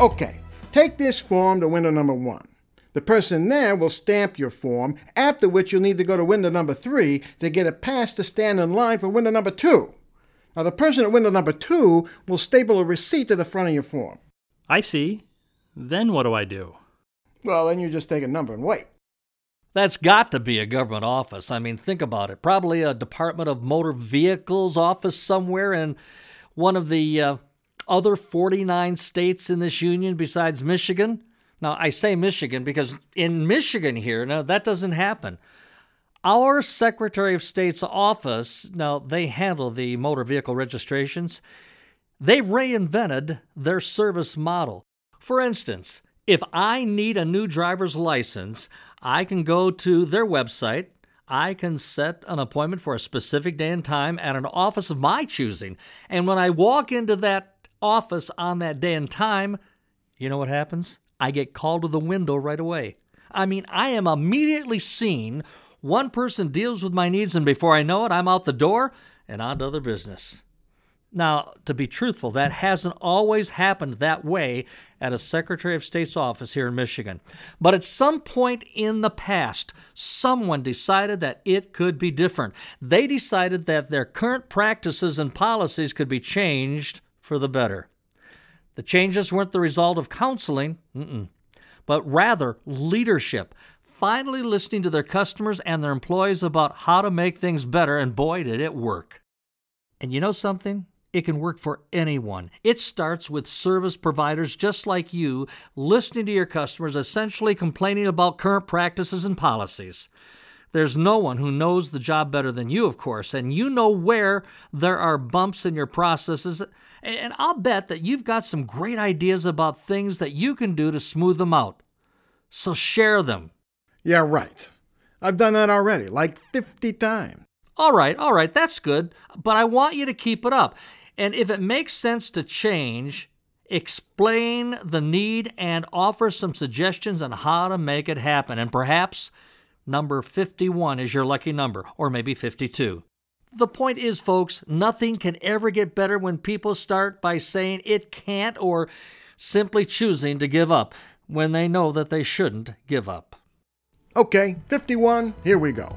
Okay, take this form to window number one. The person there will stamp your form, after which you'll need to go to window number three to get a pass to stand in line for window number two. Now, the person at window number two will staple a receipt to the front of your form. I see. Then what do I do? Well, then you just take a number and wait. That's got to be a government office. I mean, think about it. Probably a Department of Motor Vehicles office somewhere in one of the uh, other 49 states in this union besides Michigan. Now, I say Michigan because in Michigan here, now that doesn't happen. Our Secretary of State's office, now they handle the motor vehicle registrations, they've reinvented their service model. For instance, if I need a new driver's license, I can go to their website. I can set an appointment for a specific day and time at an office of my choosing. And when I walk into that office on that day and time, you know what happens? I get called to the window right away. I mean, I am immediately seen one person deals with my needs, and before I know it, I'm out the door and on to other business. Now, to be truthful, that hasn't always happened that way at a Secretary of State's office here in Michigan. But at some point in the past, someone decided that it could be different. They decided that their current practices and policies could be changed for the better. The changes weren't the result of counseling, but rather leadership finally listening to their customers and their employees about how to make things better, and boy, did it work. And you know something? It can work for anyone. It starts with service providers just like you listening to your customers, essentially complaining about current practices and policies. There's no one who knows the job better than you, of course, and you know where there are bumps in your processes. And I'll bet that you've got some great ideas about things that you can do to smooth them out. So share them. Yeah, right. I've done that already, like 50 times. All right, all right, that's good, but I want you to keep it up. And if it makes sense to change, explain the need and offer some suggestions on how to make it happen. And perhaps number 51 is your lucky number, or maybe 52. The point is, folks, nothing can ever get better when people start by saying it can't or simply choosing to give up when they know that they shouldn't give up. Okay, 51, here we go.